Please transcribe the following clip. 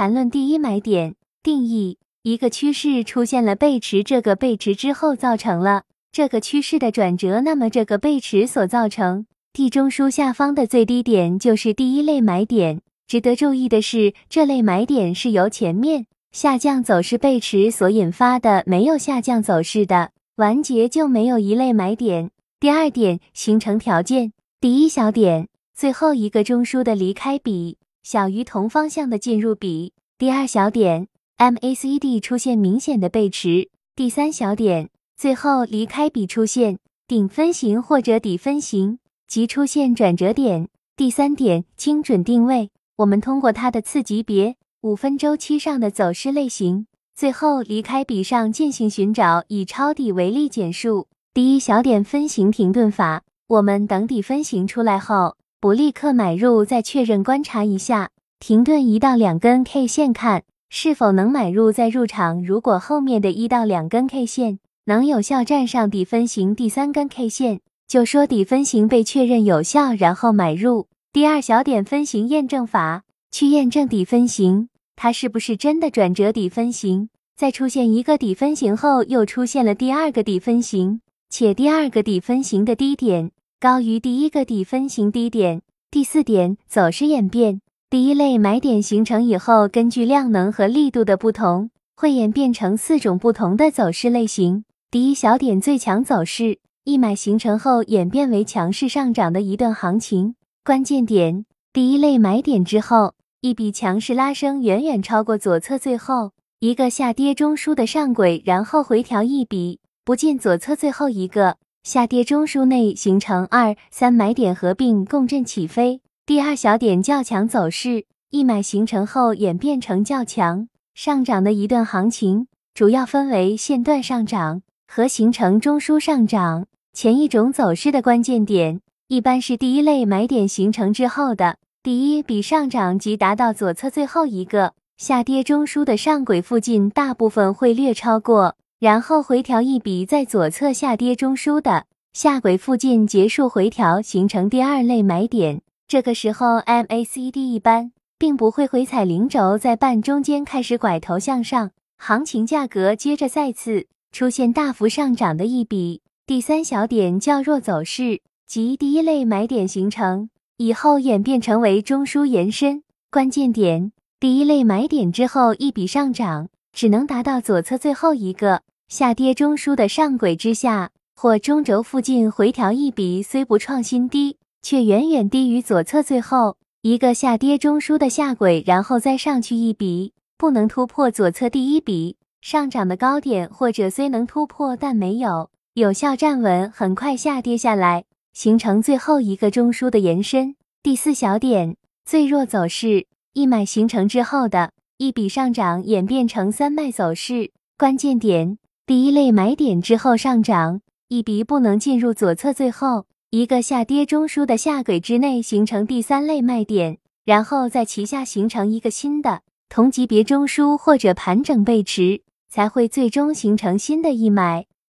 谈论第一买点定义：一个趋势出现了背驰，这个背驰之后造成了这个趋势的转折，那么这个背驰所造成地中枢下方的最低点就是第一类买点。值得注意的是，这类买点是由前面下降走势背驰所引发的，没有下降走势的完结就没有一类买点。第二点形成条件：第一小点最后一个中枢的离开比。小于同方向的进入比。第二小点，MACD 出现明显的背驰。第三小点，最后离开比出现顶分型或者底分型，即出现转折点。第三点，精准定位。我们通过它的次级别、五分周期上的走势类型，最后离开比上进行寻找，以抄底为例简述。第一小点分型停顿法，我们等底分型出来后。不立刻买入，再确认观察一下停顿一到两根 K 线，看是否能买入再入场。如果后面的一到两根 K 线能有效站上底分型第三根 K 线，就说底分型被确认有效，然后买入。第二小点分型验证法，去验证底分型它是不是真的转折底分型。在出现一个底分型后，又出现了第二个底分型，且第二个底分型的低点。高于第一个底分型低点。第四点，走势演变。第一类买点形成以后，根据量能和力度的不同，会演变成四种不同的走势类型。第一小点最强走势，一买形成后演变为强势上涨的一段行情。关键点，第一类买点之后，一笔强势拉升远远超过左侧最后一个下跌中枢的上轨，然后回调一笔，不进左侧最后一个。下跌中枢内形成二三买点合并共振起飞，第二小点较强走势，一买形成后演变成较强上涨的一段行情，主要分为线段上涨和形成中枢上涨。前一种走势的关键点，一般是第一类买点形成之后的第一笔上涨即达到左侧最后一个下跌中枢的上轨附近，大部分会略超过。然后回调一笔，在左侧下跌中枢的下轨附近结束回调，形成第二类买点。这个时候，MACD 一般并不会回踩零轴，在半中间开始拐头向上，行情价格接着再次出现大幅上涨的一笔。第三小点较弱走势，即第一类买点形成以后演变成为中枢延伸。关键点，第一类买点之后一笔上涨，只能达到左侧最后一个。下跌中枢的上轨之下或中轴附近回调一笔，虽不创新低，却远远低于左侧最后一个下跌中枢的下轨，然后再上去一笔，不能突破左侧第一笔上涨的高点，或者虽能突破，但没有有效站稳，很快下跌下来，形成最后一个中枢的延伸。第四小点，最弱走势，一买形成之后的一笔上涨演变成三卖走势，关键点。第一类买点之后上涨一笔不能进入左侧，最后一个下跌中枢的下轨之内形成第三类卖点，然后在其下形成一个新的同级别中枢或者盘整背驰，才会最终形成新的一买。